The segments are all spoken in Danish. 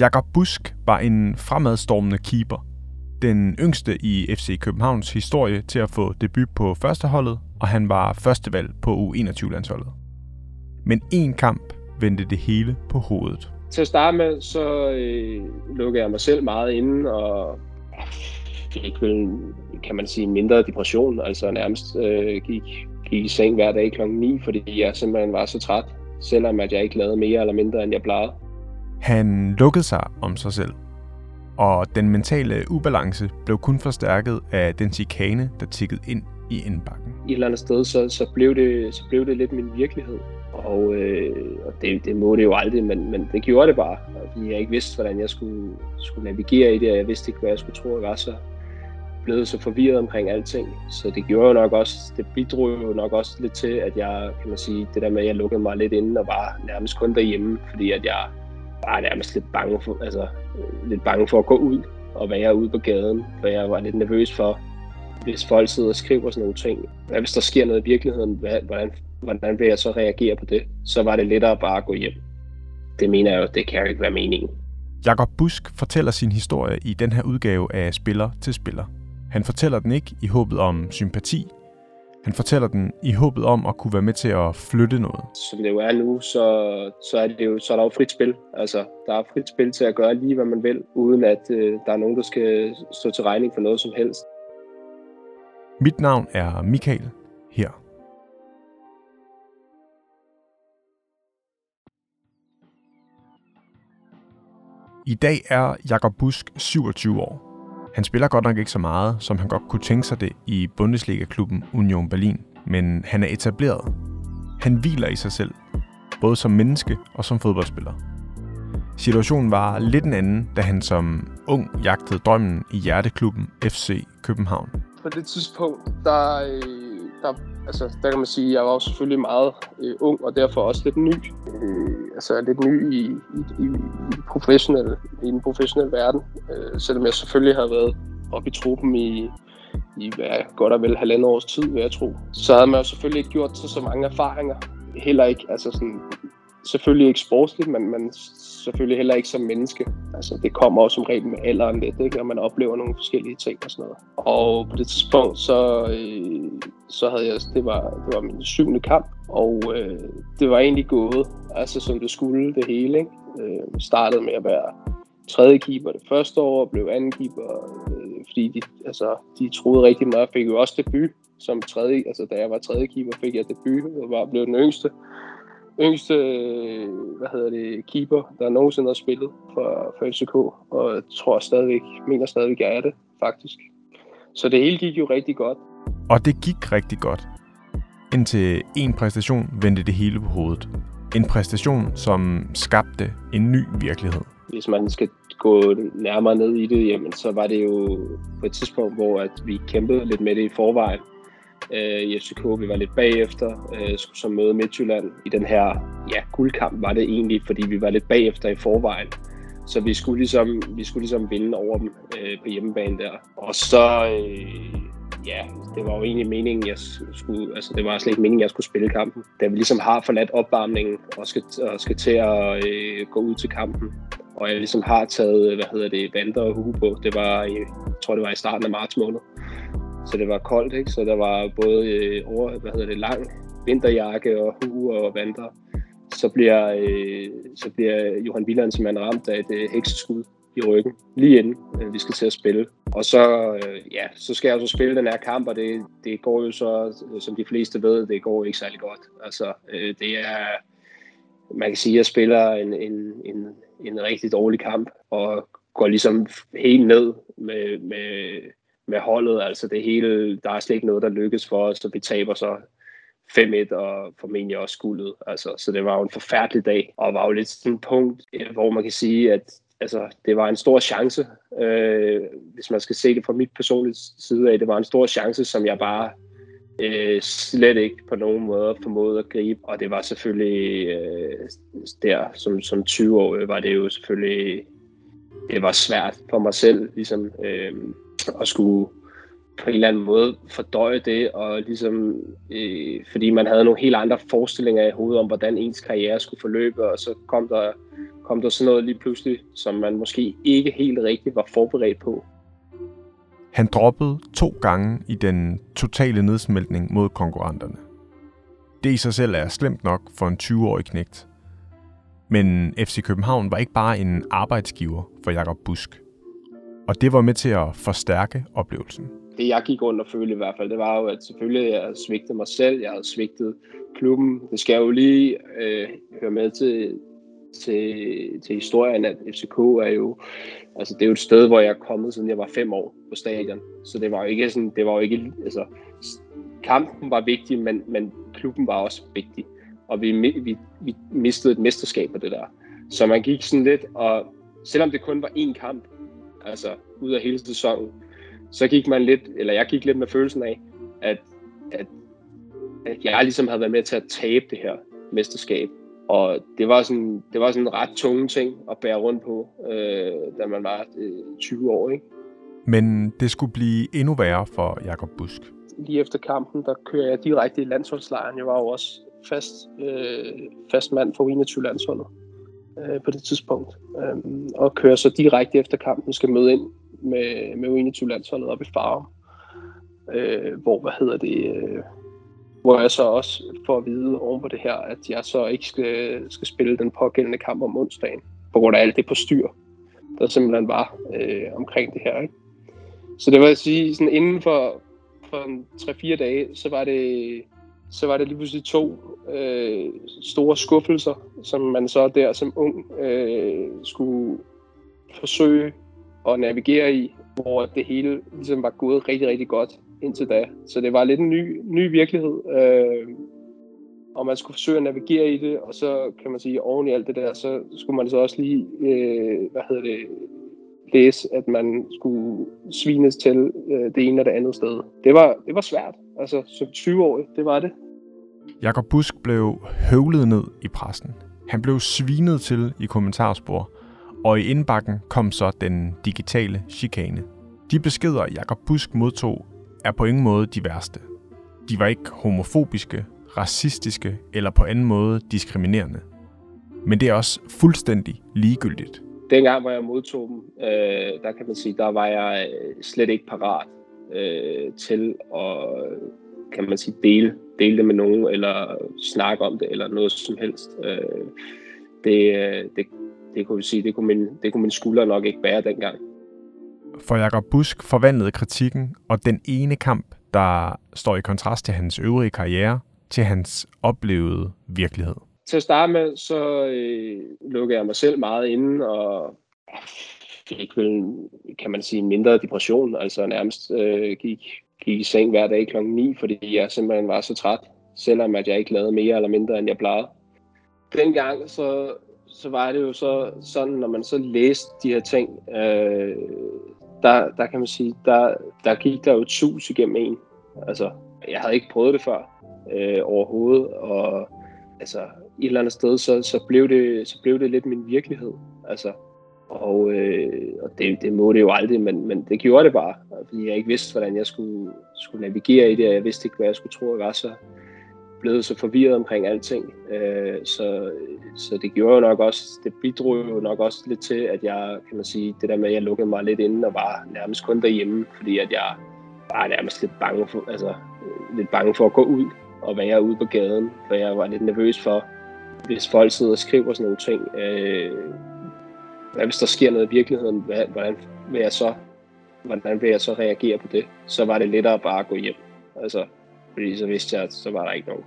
Jakob Busk var en fremadstormende keeper. Den yngste i FC Københavns historie til at få debut på førsteholdet, og han var førstevalg på U21-landsholdet. Men én kamp vendte det hele på hovedet. Til at starte med, så øh, lukkede jeg mig selv meget inde, og fik vel, kan man sige, mindre depression. Altså nærmest øh, gik, gik i seng hver dag kl. 9, fordi jeg simpelthen var så træt, selvom at jeg ikke lavede mere eller mindre, end jeg plejede. Han lukkede sig om sig selv, og den mentale ubalance blev kun forstærket af den chikane, der tikkede ind i indbakken. I et eller andet sted, så, så, blev, det, så blev det lidt min virkelighed. Og, øh, og det, det må det jo aldrig, men, men det gjorde det bare. Fordi jeg ikke vidste, hvordan jeg skulle, skulle navigere i det, og jeg vidste ikke, hvad jeg skulle tro, jeg var så blevet så forvirret omkring alting. Så det gjorde jo nok også, det bidrog jo nok også lidt til, at jeg, kan man sige, det der med, at jeg lukkede mig lidt inde og var nærmest kun derhjemme, fordi at jeg bare nærmest lidt bange for, altså, lidt bange for at gå ud og være ude på gaden, for jeg var lidt nervøs for, hvis folk sidder og skriver sådan nogle ting. Hvad hvis der sker noget i virkeligheden? Hvad, Hvordan, hvordan vil jeg så reagere på det? Så var det lettere bare at gå hjem. Det mener jeg jo, det kan jo ikke være meningen. Jakob Busk fortæller sin historie i den her udgave af Spiller til Spiller. Han fortæller den ikke i håbet om sympati. Han fortæller den i håbet om at kunne være med til at flytte noget. Som det jo er nu, så, så, er, det jo, så er der jo frit spil. Altså, der er frit spil til at gøre lige, hvad man vil, uden at øh, der er nogen, der skal stå til regning for noget som helst. Mit navn er Michael her. I dag er Jakob Busk 27 år. Han spiller godt nok ikke så meget, som han godt kunne tænke sig det i Bundesliga-klubben Union Berlin, men han er etableret. Han hviler i sig selv, både som menneske og som fodboldspiller. Situationen var lidt en anden, da han som ung jagtede drømmen i hjerteklubben FC København. På det tidspunkt, der, øh, der, altså, der kan man sige, at jeg var selvfølgelig meget øh, ung, og derfor også lidt ny. Øh, altså lidt ny i, i, i, professionel, i den professionelle verden. Øh, selvom jeg selvfølgelig har været oppe i truppen i, i hvad, godt og vel halvandet års tid, vil jeg tro. Så havde man jo selvfølgelig ikke gjort sig så mange erfaringer. Heller ikke, altså sådan, selvfølgelig ikke sportsligt, men, men selvfølgelig heller ikke som menneske. Altså, det kommer også som regel med alderen lidt, ikke? og man oplever nogle forskellige ting og sådan noget. Og på det tidspunkt, så, øh, så havde jeg, det var, det var min syvende kamp, og øh, det var egentlig gået, altså som det skulle, det hele. Ikke? Øh, startede med at være tredje keeper det første år, og blev anden keeper, øh, fordi de, altså, de troede rigtig meget. Jeg fik jo også debut som tredje, altså da jeg var tredje keeper, fik jeg debut, og var blevet den yngste yngste hvad hedder det, keeper, der nogensinde har spillet for, for FCK, og jeg tror stadigvæk, mener stadigvæk, jeg er det, faktisk. Så det hele gik jo rigtig godt. Og det gik rigtig godt. Indtil en præstation vendte det hele på hovedet. En præstation, som skabte en ny virkelighed. Hvis man skal gå nærmere ned i det, jamen, så var det jo på et tidspunkt, hvor at vi kæmpede lidt med det i forvejen øh, i FCK. Vi var lidt bagefter, øh, skulle så møde Midtjylland i den her ja, guldkamp var det egentlig, fordi vi var lidt bagefter i forvejen. Så vi skulle ligesom, vi skulle ligesom vinde over dem øh, på hjemmebane der. Og så, øh, ja, det var jo egentlig meningen, jeg skulle, altså det var slet ikke meningen, jeg skulle spille kampen. Da vi ligesom har forladt opvarmningen og skal, og skal til at øh, gå ud til kampen, og jeg ligesom har taget, hvad hedder det, vanter og hue på. Det var, jeg tror det var i starten af marts måned så det var koldt, ikke? Så der var både øh, over, hvad hedder det, lang vinterjakke og hue og vanter. Så bliver, øh, så bliver Johan Wielandsmann ramt af et øh, hekseskud i ryggen, lige inden øh, vi skal til at spille. Og så, øh, ja, så skal jeg så spille den her kamp, og det, det går jo så, som de fleste ved, det går ikke særlig godt. Altså, øh, det er, man kan sige, at jeg spiller en, en, en, en rigtig dårlig kamp, og går ligesom helt ned med, med med holdet. Altså det hele, der er slet ikke noget, der lykkes for os, så vi taber så 5-1 og formentlig også skuldet. Altså, så det var jo en forfærdelig dag, og var jo lidt sådan et punkt, øh, hvor man kan sige, at altså, det var en stor chance, øh, hvis man skal se det fra mit personlige side af. Det var en stor chance, som jeg bare øh, slet ikke på nogen måde formåede at gribe. Og det var selvfølgelig øh, der, som, som 20 år, øh, var det jo selvfølgelig det var svært for mig selv, ligesom øh, at skulle på en eller anden måde fordøje det, og ligesom, øh, fordi man havde nogle helt andre forestillinger i hovedet om, hvordan ens karriere skulle forløbe, og så kom der, kom der sådan noget lige pludselig, som man måske ikke helt rigtigt var forberedt på. Han droppede to gange i den totale nedsmeltning mod konkurrenterne. Det i sig selv er slemt nok for en 20-årig knægt. Men FC København var ikke bare en arbejdsgiver for Jakob Busk. Og det var med til at forstærke oplevelsen. Det jeg gik rundt og følte i hvert fald, det var jo, at selvfølgelig jeg havde svigtet mig selv, jeg havde svigtet klubben. Det skal jo lige øh, høre med til, til, til historien, at FCK er jo, altså det er jo et sted, hvor jeg er kommet, siden jeg var fem år på stadion. Så det var jo ikke sådan, det var jo ikke, altså, kampen var vigtig, men, men klubben var også vigtig. Og vi, vi, vi mistede et mesterskab af det der. Så man gik sådan lidt, og selvom det kun var én kamp, altså ud af hele sæsonen, så gik man lidt, eller jeg gik lidt med følelsen af, at, at, at jeg ligesom havde været med til at tabe det her mesterskab. Og det var sådan, det var sådan en ret tunge ting at bære rundt på, øh, da man var øh, 20 år. Ikke? Men det skulle blive endnu værre for Jakob Busk. Lige efter kampen, der kører jeg direkte i landsholdslejren. Jeg var jo også fast, øh, fast mand for 21 landsholdet øh, på det tidspunkt. Øh, og kører så direkte efter kampen, skal møde ind med, med 21 landsholdet op i Farum. Øh, hvor, hvad hedder det, øh, hvor jeg så også får at vide oven på det her, at jeg så ikke skal, skal spille den pågældende kamp om onsdagen, på grund af alt det på styr, der simpelthen var øh, omkring det her. Ikke? Så det vil sige, sådan inden for, for 3-4 dage, så var det, så var det lige pludselig to øh, store skuffelser, som man så der som ung øh, skulle forsøge at navigere i, hvor det hele ligesom var gået rigtig, rigtig godt indtil da. Så det var lidt en ny, ny virkelighed, øh, og man skulle forsøge at navigere i det, og så kan man sige, oven i alt det der, så skulle man så også lige, øh, hvad hedder det, læse, at man skulle svines til øh, det ene og det andet sted. Det var, det var svært, altså som 20-årig, det var det. Jakob Busk blev høvlet ned i pressen. Han blev svinet til i kommentarspor, og i indbakken kom så den digitale chikane. De beskeder, Jakob Busk modtog, er på ingen måde de værste. De var ikke homofobiske, racistiske eller på anden måde diskriminerende. Men det er også fuldstændig ligegyldigt. Dengang, hvor jeg modtog dem, øh, der kan man sige, der var jeg øh, slet ikke parat øh, til at kan man sige, dele, dele det med nogen, eller snakke om det, eller noget som helst. Øh, det, øh, det, det kunne vi sige, det kunne, min, det kunne min skulder nok ikke bære dengang. For Jakob Busk forvandlede kritikken og den ene kamp, der står i kontrast til hans øvrige karriere, til hans oplevede virkelighed. Til at starte med, så øh, lukkede jeg mig selv meget inde, og fik vel, kan man sige, mindre depression. Altså nærmest øh, gik, gik i seng hver dag klokken 9, fordi jeg simpelthen var så træt, selvom at jeg ikke lavede mere eller mindre, end jeg plejede. Dengang så så var det jo så sådan, når man så læste de her ting, øh, der, der kan man sige, der, der gik der jo et sus igennem en. Altså, jeg havde ikke prøvet det før øh, overhovedet, og altså, et eller andet sted, så, så, blev det, så blev det lidt min virkelighed. Altså, og, øh, og det, det må det jo aldrig, men, men det gjorde det bare, fordi jeg ikke vidste, hvordan jeg skulle, skulle navigere i det, og jeg vidste ikke, hvad jeg skulle tro, jeg var så, blevet så forvirret omkring alting. Øh, så, så det gjorde jo nok også, det bidrog jo nok også lidt til, at jeg, kan man sige, det der med, at jeg lukkede mig lidt inde og var nærmest kun derhjemme, fordi at jeg var nærmest lidt bange for, altså, lidt bange for at gå ud og være ude på gaden, for jeg var lidt nervøs for, hvis folk sidder og skriver sådan nogle ting, øh, hvad hvis der sker noget i virkeligheden, Hvad, hvordan vil jeg så, hvordan vil jeg så reagere på det? Så var det lettere bare at gå hjem. Altså, fordi så vidste jeg, at så var der ikke nogen.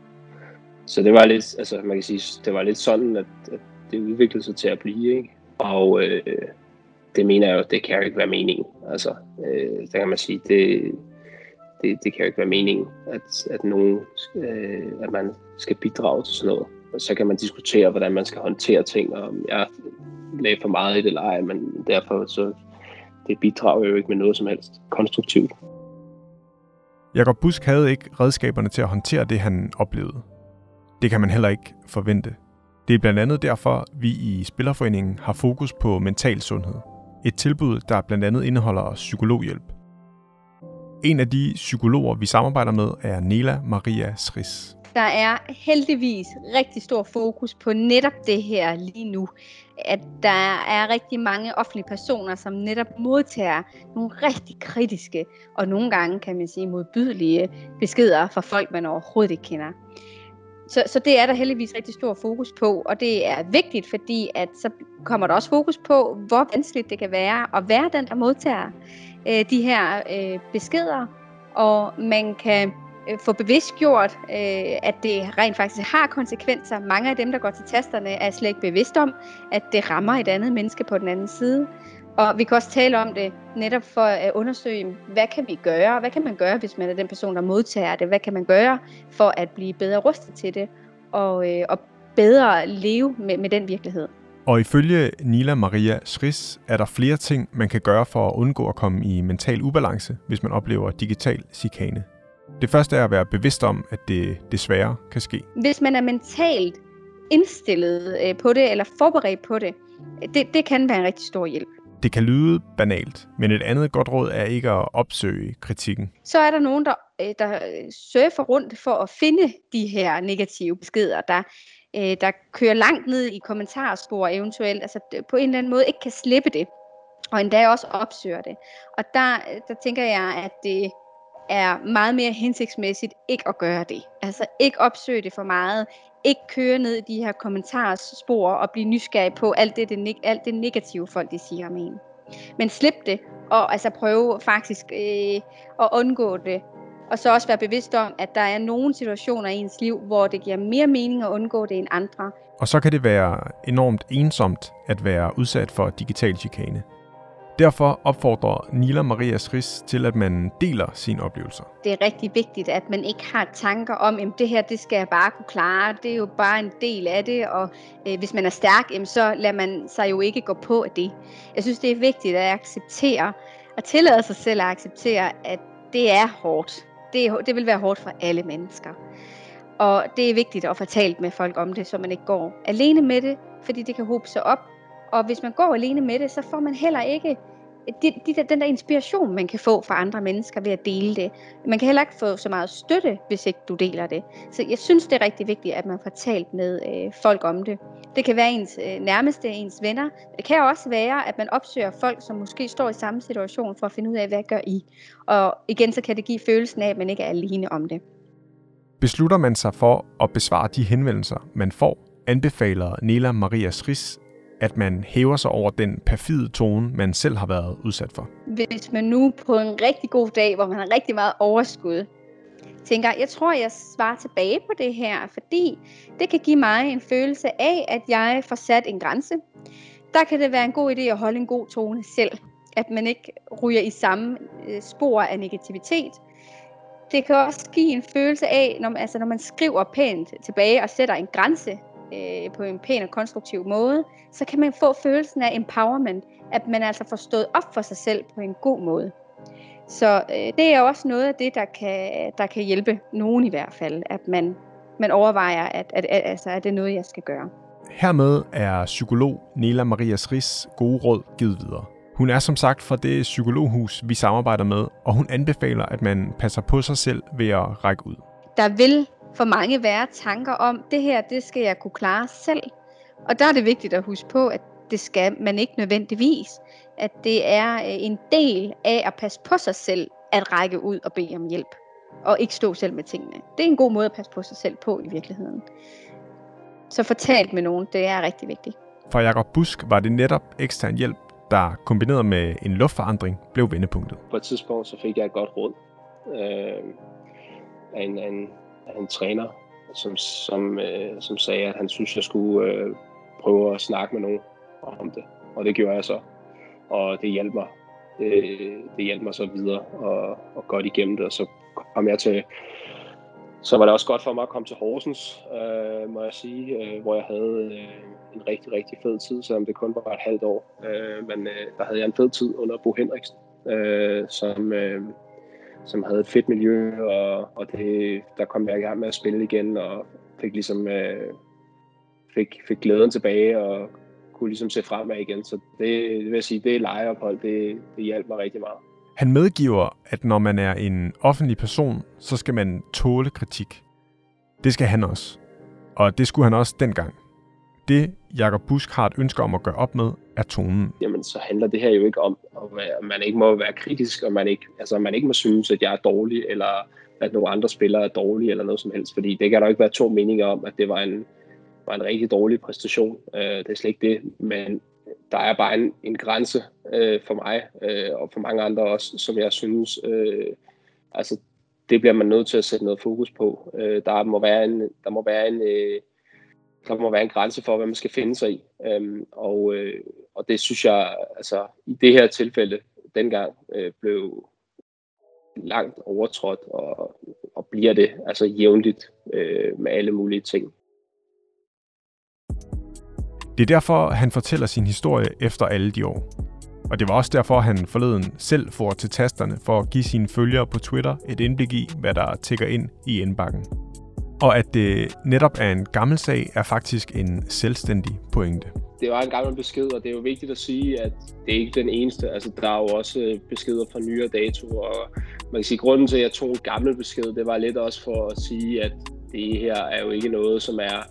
Så det var lidt, altså man kan sige, det var lidt sådan, at, at det udviklede sig til at blive, ikke? Og øh, det mener jeg jo, det kan jo ikke være meningen. Altså, øh, der kan man sige, det, det, det kan jo ikke være meningen, at, at, nogen, øh, at man skal bidrage til sådan noget. Så kan man diskutere, hvordan man skal håndtere ting, og jeg lagde for meget i det eller ej, men derfor så det bidrager jo ikke med noget som helst konstruktivt. Jakob Busk havde ikke redskaberne til at håndtere det, han oplevede. Det kan man heller ikke forvente. Det er blandt andet derfor, vi i Spillerforeningen har fokus på mental sundhed. Et tilbud, der blandt andet indeholder psykologhjælp. En af de psykologer, vi samarbejder med, er Nela Maria Sris der er heldigvis rigtig stor fokus på netop det her lige nu. At der er rigtig mange offentlige personer, som netop modtager nogle rigtig kritiske og nogle gange, kan man sige, modbydelige beskeder fra folk, man overhovedet ikke kender. Så, så det er der heldigvis rigtig stor fokus på, og det er vigtigt, fordi at så kommer der også fokus på, hvor vanskeligt det kan være at være den, der modtager øh, de her øh, beskeder, og man kan øh, få bevidstgjort, øh, at det rent faktisk har konsekvenser. Mange af dem, der går til tasterne, er slet ikke bevidst om, at det rammer et andet menneske på den anden side. Og vi kan også tale om det netop for at undersøge, hvad kan vi gøre? Hvad kan man gøre, hvis man er den person, der modtager det? Hvad kan man gøre for at blive bedre rustet til det? Og, øh, og bedre leve med, med den virkelighed. Og ifølge Nila Maria Schris er der flere ting, man kan gøre for at undgå at komme i mental ubalance, hvis man oplever digital chikane. Det første er at være bevidst om, at det desværre kan ske. Hvis man er mentalt indstillet øh, på det, eller forberedt på det, det, det kan være en rigtig stor hjælp. Det kan lyde banalt, men et andet godt råd er ikke at opsøge kritikken. Så er der nogen, der, øh, der surfer rundt for at finde de her negative beskeder, der, øh, der kører langt ned i kommentarspor eventuelt, altså på en eller anden måde ikke kan slippe det, og endda også opsøger det. Og der, der tænker jeg, at det er meget mere hensigtsmæssigt ikke at gøre det. Altså ikke opsøge det for meget, ikke køre ned i de her kommentarspor og blive nysgerrig på alt det, det, alt det negative folk de siger om en. Men slip det, og altså prøve faktisk øh, at undgå det. Og så også være bevidst om, at der er nogle situationer i ens liv, hvor det giver mere mening at undgå det end andre. Og så kan det være enormt ensomt at være udsat for digital chikane. Derfor opfordrer Nila Maria Schris til, at man deler sine oplevelser. Det er rigtig vigtigt, at man ikke har tanker om, at det her det skal jeg bare kunne klare. Det er jo bare en del af det, og øh, hvis man er stærk, jamen, så lader man sig jo ikke gå på af det. Jeg synes, det er vigtigt at acceptere, at tillade sig selv at acceptere, at det er hårdt. Det, er, det vil være hårdt for alle mennesker. Og det er vigtigt at få talt med folk om det, så man ikke går alene med det, fordi det kan hobe sig op, og hvis man går alene med det, så får man heller ikke de, de der, den der inspiration, man kan få fra andre mennesker ved at dele det. Man kan heller ikke få så meget støtte, hvis ikke du deler det. Så jeg synes, det er rigtig vigtigt, at man får talt med øh, folk om det. Det kan være ens øh, nærmeste, ens venner. Det kan også være, at man opsøger folk, som måske står i samme situation, for at finde ud af, hvad gør I. Og igen, så kan det give følelsen af, at man ikke er alene om det. Beslutter man sig for at besvare de henvendelser, man får, anbefaler Nela Maria Sris at man hæver sig over den perfide tone, man selv har været udsat for. Hvis man nu på en rigtig god dag, hvor man har rigtig meget overskud, tænker, jeg tror, jeg svarer tilbage på det her, fordi det kan give mig en følelse af, at jeg får sat en grænse. Der kan det være en god idé at holde en god tone selv. At man ikke ryger i samme øh, spor af negativitet. Det kan også give en følelse af, når, altså når man skriver pænt tilbage og sætter en grænse øh, på en pæn og konstruktiv måde, så kan man få følelsen af empowerment, at man altså får stået op for sig selv på en god måde. Så øh, det er også noget af det, der kan, der kan hjælpe nogen i hvert fald, at man, man overvejer, at, at, at altså, at det er noget, jeg skal gøre. Hermed er psykolog Nela Maria Sris gode råd givet videre. Hun er som sagt fra det psykologhus, vi samarbejder med, og hun anbefaler, at man passer på sig selv ved at række ud. Der vil for mange være tanker om, det her, det skal jeg kunne klare selv. Og der er det vigtigt at huske på, at det skal man ikke nødvendigvis. At det er øh, en del af at passe på sig selv, at række ud og bede om hjælp. Og ikke stå selv med tingene. Det er en god måde at passe på sig selv på i virkeligheden. Så fortalt med nogen, det er rigtig vigtigt. For Jakob Busk var det netop ekstern hjælp, der kombineret med en luftforandring blev vendepunktet. På et tidspunkt så fik jeg et godt råd øh, af en, en en træner, som, som, øh, som sagde, at han synes, jeg skulle øh, prøve at snakke med nogen om det. Og det gjorde jeg så. Og det hjalp mig. Det, det hjalp mig så videre og, og godt igennem det. Og så kom jeg til, så var det også godt for mig at komme til Horsens, øh, må jeg sige, øh, hvor jeg havde øh, en rigtig, rigtig fed tid, selvom det kun var et halvt år. Øh, men øh, der havde jeg en fed tid under Bo Henriksen, øh, som, øh, som havde et fedt miljø, og, og det, der kom jeg i gang med at spille igen, og fik ligesom øh, fik, fik glæden tilbage, og kunne ligesom se fremad igen. Så det, det vil jeg sige, det lejeophold, det, det hjalp mig rigtig meget. Han medgiver, at når man er en offentlig person, så skal man tåle kritik. Det skal han også. Og det skulle han også dengang. Det, Jakob Busk har om at gøre op med, er tonen. Jamen, så handler det her jo ikke om, øh, at man ikke må være kritisk, og man ikke, altså, man ikke må synes, at jeg er dårlig, eller at nogle andre spillere er dårlige, eller noget som helst. Fordi det kan der ikke være to meninger om, at det var en, var en rigtig dårlig præstation. Øh, det er slet ikke det. Men der er bare en, en grænse øh, for mig, øh, og for mange andre også, som jeg synes, øh, altså det bliver man nødt til at sætte noget fokus på. Øh, der må være en, der må være en, øh, der må være en grænse for, hvad man skal finde sig i. Øhm, og, øh, og det synes jeg, altså i det her tilfælde, dengang øh, blev langt overtrådt, og, og bliver det altså jævnligt øh, med alle mulige ting. Det er derfor, han fortæller sin historie efter alle de år. Og det var også derfor, han forleden selv får til tasterne for at give sine følgere på Twitter et indblik i, hvad der tigger ind i indbakken. Og at det netop er en gammel sag, er faktisk en selvstændig pointe. Det var en gammel besked, og det er jo vigtigt at sige, at det er ikke den eneste. Altså, der er jo også øh, beskeder fra nyere dato, og man kan sige, at grunden til, at jeg tog en gammel besked, det var lidt også for at sige, at det her er jo ikke noget, som er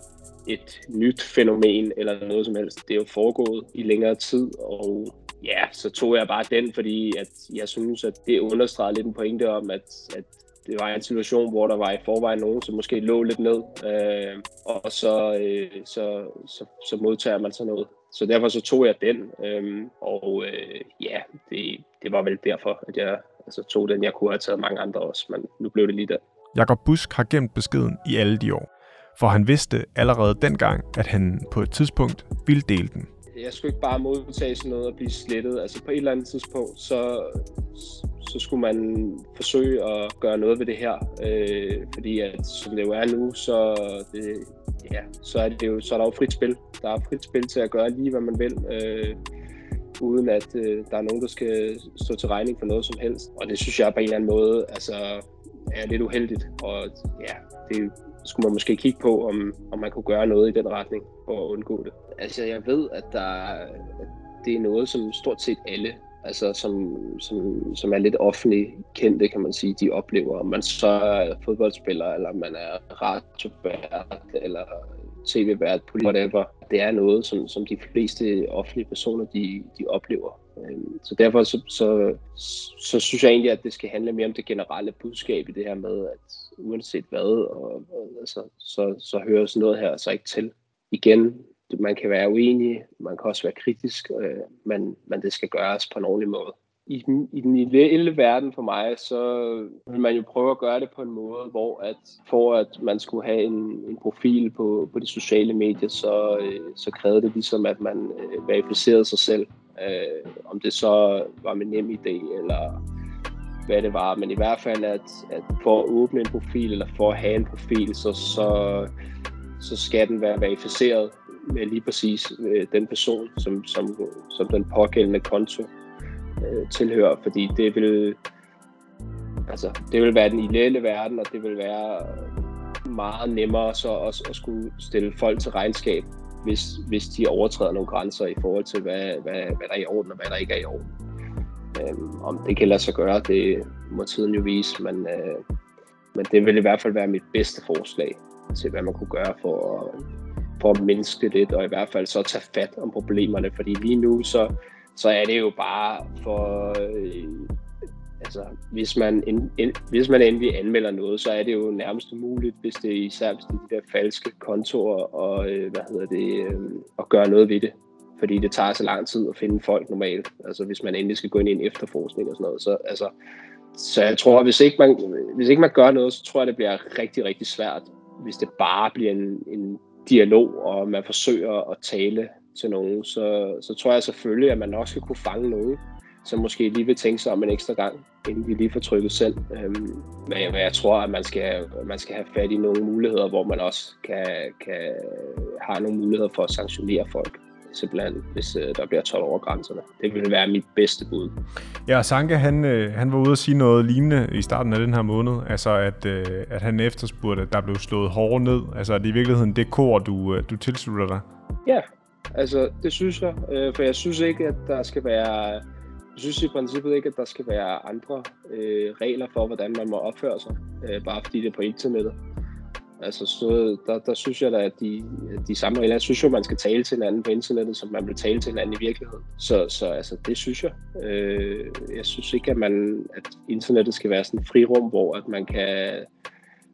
et nyt fænomen eller noget som helst. Det er jo foregået i længere tid, og ja, så tog jeg bare den, fordi at jeg synes, at det understreger lidt en pointe om, at, at det var en situation, hvor der var i forvejen nogen, som måske lå lidt ned, øh, og så, øh, så, så, så modtager man sådan noget. Så derfor så tog jeg den, øh, og øh, ja, det, det var vel derfor, at jeg altså, tog den. Jeg kunne have taget mange andre også, men nu blev det lige der. Jakob Busk har gemt beskeden i alle de år, for han vidste allerede dengang, at han på et tidspunkt ville dele den jeg skulle ikke bare modtage sådan noget og blive slettet. Altså på et eller andet tidspunkt, så, så skulle man forsøge at gøre noget ved det her. Øh, fordi at, som det jo er nu, så, det, ja, så, er det jo, så er der jo frit spil. Der er frit spil til at gøre lige, hvad man vil. Øh, uden at øh, der er nogen, der skal stå til regning for noget som helst. Og det synes jeg på en eller anden måde altså, er lidt uheldigt. Og ja, det skulle man måske kigge på, om, om man kunne gøre noget i den retning for at undgå det. Altså, jeg ved, at, der, at det er noget, som stort set alle, altså som, som, som er lidt offentligt kendte, kan man sige, de oplever. Om man så er fodboldspiller, eller man er radiovært, eller tv-vært, whatever. Det er noget, som, som de fleste offentlige personer, de, de oplever. Øhm, så derfor så, så, så synes jeg egentlig, at det skal handle mere om det generelle budskab i det her med, at uanset hvad, og, og altså, så, så hører sådan noget her så ikke til. Igen, man kan være uenig, man kan også være kritisk, øh, men, men det skal gøres på en ordentlig måde. I den, i den ideelle verden for mig, så vil man jo prøve at gøre det på en måde, hvor at for at man skulle have en, en profil på, på de sociale medier, så, øh, så krævede det ligesom, at man øh, verificerede sig selv. Øh, om det så var med nem idé, eller hvad det var, men i hvert fald, at, at for at åbne en profil, eller for at have en profil, så, så, så skal den være verificeret med lige præcis øh, den person, som, som, som den pågældende konto øh, tilhører, fordi det vil, altså, det vil være den ideelle verden, og det vil være meget nemmere så også at skulle stille folk til regnskab, hvis, hvis de overtræder nogle grænser i forhold til, hvad, hvad, hvad der er i orden og hvad der ikke er i orden. Øhm, om det kan lade sig gøre, det må tiden jo vise, men, øh, men det vil i hvert fald være mit bedste forslag til, hvad man kunne gøre for at, for at mindske det og i hvert fald så tage fat om problemerne, fordi lige nu så, så er det jo bare for... Øh, altså, hvis man, en, en, hvis man endelig anmelder noget, så er det jo nærmest umuligt, hvis det er især hvis det er de der falske kontorer, og øh, hvad hedder det, øh, at gøre noget ved det fordi det tager så lang tid at finde folk normalt. Altså hvis man endelig skal gå ind i en efterforskning og sådan noget. Så, altså, så jeg tror, hvis ikke, man, hvis ikke man gør noget, så tror jeg, det bliver rigtig, rigtig svært, hvis det bare bliver en, en dialog, og man forsøger at tale til nogen, så, så tror jeg selvfølgelig, at man også skal kunne fange nogen, som måske lige vil tænke sig om en ekstra gang, inden de lige får trykket selv. Øhm, men jeg, jeg tror, at man skal, man skal have fat i nogle muligheder, hvor man også kan, kan have nogle muligheder for at sanktionere folk simpelthen, hvis øh, der bliver 12 over grænserne. Det vil være mit bedste bud. Ja, Sanka, han, øh, han var ude at sige noget lignende i starten af den her måned, altså at, øh, at han efterspurgte, at der blev slået hårdere ned. Altså at det i virkeligheden det kor, du, øh, du tilslutter dig. Ja, altså det synes jeg, øh, for jeg synes ikke, at der skal være... Jeg synes i princippet ikke, at der skal være andre øh, regler for, hvordan man må opføre sig, øh, bare fordi det er på internettet. Altså, så der, der synes jeg da, at de, de samme regler, jeg synes jo, man skal tale til hinanden på internettet, som man vil tale til hinanden i virkeligheden. Så, så altså, det synes jeg. Øh, jeg synes ikke, at, man, at internettet skal være sådan et frirum, hvor at man kan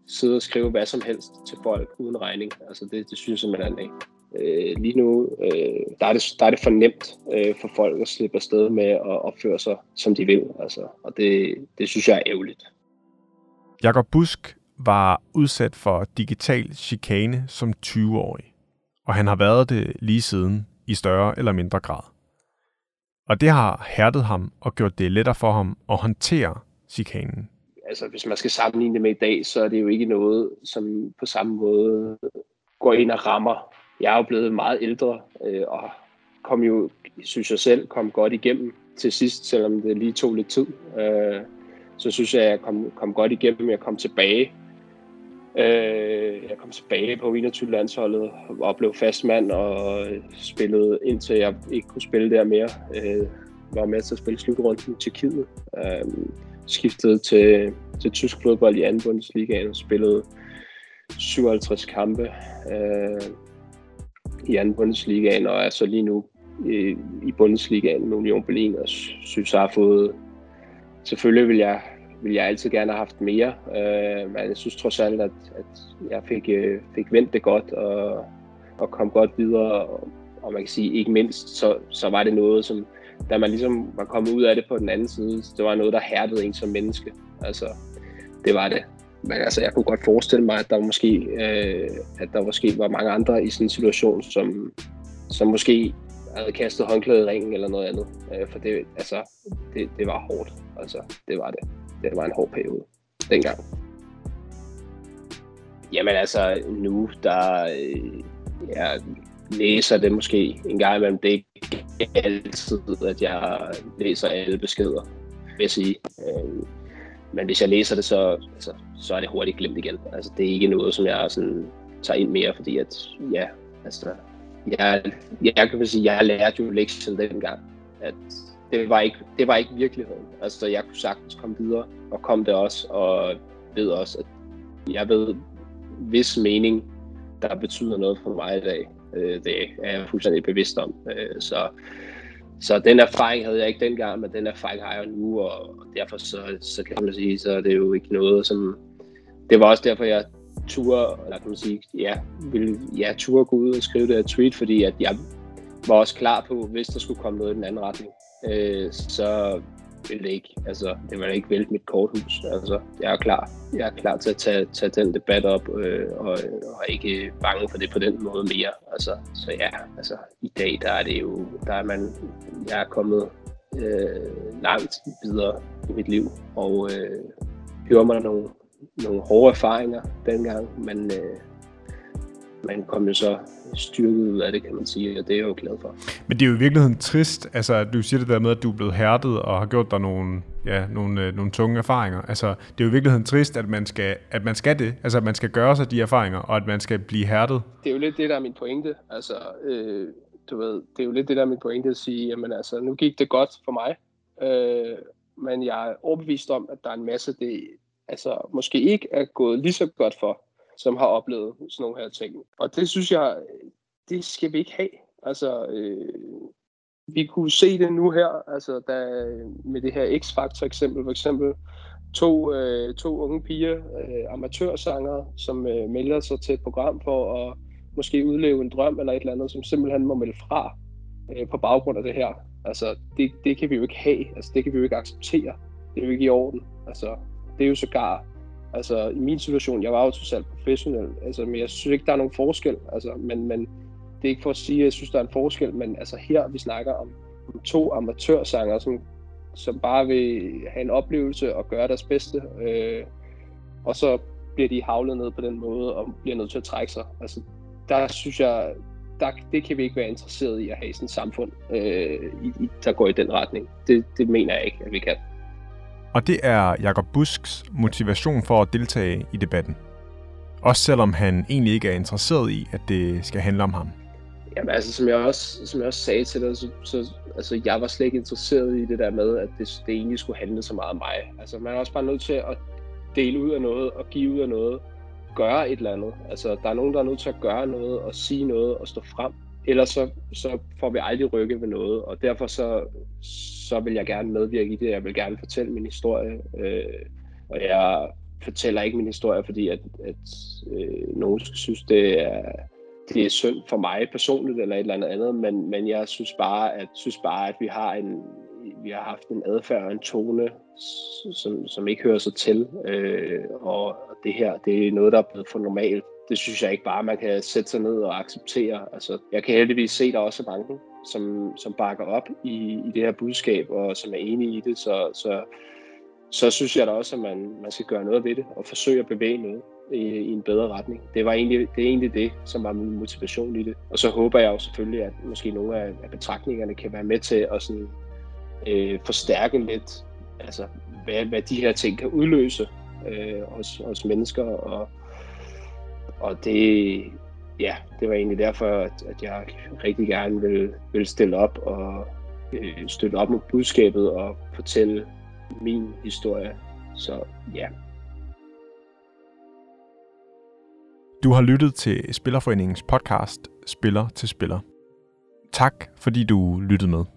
sidde og skrive hvad som helst til folk uden regning. Altså, det, det synes jeg simpelthen ikke. Øh, lige nu, øh, der, er det, der er det for nemt øh, for folk at slippe afsted med at opføre sig, som de vil. Altså, og det, det synes jeg er ærgerligt. Jakob Busk var udsat for digital chikane som 20-årig, og han har været det lige siden i større eller mindre grad. Og det har hærdet ham og gjort det lettere for ham at håndtere chikanen. Altså, hvis man skal sammenligne det med i dag, så er det jo ikke noget, som på samme måde går ind og rammer. Jeg er jo blevet meget ældre, øh, og kom jo, synes jeg selv, kom godt igennem til sidst, selvom det lige tog lidt tid. Øh, så synes jeg, at jeg kom, kom godt igennem. Jeg kom tilbage Øh, jeg kom tilbage på 21-landsholdet og blev fastmand og spillede indtil jeg ikke kunne spille der mere. Øh, var med til at spille slutrunden til Tjekkiet. Øh, skiftede til, til tysk fodbold i anden Bundesliga og spillede 57 kampe øh, i anden Bundesliga og er så lige nu i, i Bundesligaen med Union Berlin og synes, jeg har fået selvfølgelig vil jeg vil jeg altid gerne have haft mere. Øh, men jeg synes trods alt, at, at jeg fik, øh, fik vendt det godt og, og kom godt videre. Og, og man kan sige, ikke mindst, så, så var det noget, som da man ligesom var kommet ud af det på den anden side, det var noget, der hærdede en som menneske. Altså, det var det. Men altså, jeg kunne godt forestille mig, at der måske, øh, at der måske var mange andre i sådan en situation, som, som måske havde kastet håndklædet i ringen eller noget andet. Øh, for det, altså, det, det var hårdt. Altså, det var det det var en hård periode dengang. Jamen altså, nu der... Øh, jeg læser det måske en gang imellem. Det er ikke altid, at jeg læser alle beskeder, vil jeg sige. Øh, men hvis jeg læser det, så, altså, så er det hurtigt glemt igen. Altså, det er ikke noget, som jeg sådan, tager ind mere, fordi at, ja, altså, jeg, jeg kan sige, jeg lærte jo lektien dengang, at det var ikke, det var ikke virkeligheden. Altså, jeg kunne sagtens komme videre, og kom det også, og ved også, at jeg ved, hvis mening, der betyder noget for mig i dag. Øh, det er jeg fuldstændig bevidst om. Øh, så, så den erfaring havde jeg ikke dengang, men den erfaring har jeg nu, og derfor så, så kan man sige, så er det jo ikke noget, som... Det var også derfor, jeg turde, eller kan man sige, ja, ville, ja, turde gå ud og skrive det her tweet, fordi at jeg var også klar på, hvis der skulle komme noget i den anden retning øh, så ville det ikke, altså, det ville ikke vælte mit korthus. Altså, jeg er klar. Jeg er klar til at tage, tage den debat op, øh, og, og ikke bange for det på den måde mere. Altså, så ja, altså, i dag, der er det jo, der er man, jeg er kommet øh, langt videre i mit liv, og øh, gjorde mig nogle, nogle hårde erfaringer dengang, men øh, man kom jo så styrket ud af det, kan man sige, og det er jeg jo glad for. Men det er jo i virkeligheden trist, altså du siger det der med, at du er blevet hærdet og har gjort dig nogle, ja, nogle, øh, nogle tunge erfaringer. Altså det er jo i virkeligheden trist, at man, skal, at man skal det, altså at man skal gøre sig de erfaringer, og at man skal blive hærdet. Det er jo lidt det, der er min pointe. Altså, øh, du ved, det er jo lidt det, der er min pointe at sige, jamen altså, nu gik det godt for mig, øh, men jeg er overbevist om, at der er en masse, det altså, måske ikke er gået lige så godt for, som har oplevet sådan nogle her ting. Og det synes jeg, det skal vi ikke have. Altså, øh, vi kunne se det nu her, altså da, med det her X-Factor eksempel, for eksempel to, øh, to unge piger, øh, amatørsanger, som øh, melder sig til et program for at måske udleve en drøm eller et eller andet, som simpelthen må melde fra øh, på baggrund af det her. Altså, det, det kan vi jo ikke have. Altså, det kan vi jo ikke acceptere. Det er jo ikke i orden. Altså, det er jo sågar Altså, i min situation, jeg var jo totalt professionel, altså, men jeg synes ikke, der er nogen forskel. Altså, men, men det er ikke for at sige, at jeg synes, der er en forskel, men altså her, vi snakker om, om to amatørsanger, som, som bare vil have en oplevelse og gøre deres bedste, øh, og så bliver de havlet ned på den måde, og bliver nødt til at trække sig. Altså, der synes jeg, der, det kan vi ikke være interesseret i at have sådan et samfund, øh, i, der går i den retning. Det, det mener jeg ikke, at vi kan. Og det er Jakob Busks motivation for at deltage i debatten. Også selvom han egentlig ikke er interesseret i, at det skal handle om ham. Jamen altså, som jeg også, som jeg også sagde til dig, så, så altså, jeg var slet ikke interesseret i det der med, at det, det egentlig skulle handle så meget om mig. Altså, man er også bare nødt til at dele ud af noget og give ud af noget. gøre et eller andet. Altså, der er nogen, der er nødt til at gøre noget og sige noget og stå frem. Ellers så, så får vi aldrig rykke ved noget, og derfor så, så vil jeg gerne medvirke i det. Jeg vil gerne fortælle min historie, øh, og jeg fortæller ikke min historie, fordi at, at øh, nogen synes, det er, det er synd for mig personligt eller et eller andet andet, men, men jeg synes bare, at, synes bare, at vi har en, vi har haft en adfærd og en tone, som, som ikke hører sig til. Øh, og det her, det er noget, der er blevet for normalt. Det synes jeg ikke bare, man kan sætte sig ned og acceptere. Altså, jeg kan heldigvis se, at der også er mange, som, som bakker op i, i det her budskab, og som er enige i det. Så, så, så synes jeg da også, at man, man skal gøre noget ved det, og forsøge at bevæge noget i, i en bedre retning. Det, var egentlig, det er egentlig det, som var min motivation i det. Og så håber jeg jo selvfølgelig, at måske nogle af, af betragtningerne kan være med til at sådan, øh, forstærke lidt, altså, hvad, hvad de her ting kan udløse øh, hos, hos mennesker. Og, og det, ja, det var egentlig derfor, at, at jeg rigtig gerne vil, vil stille op og øh, støtte op med budskabet og fortælle min historie. Så ja. Du har lyttet til Spillerforeningens podcast Spiller til Spiller. Tak fordi du lyttede med.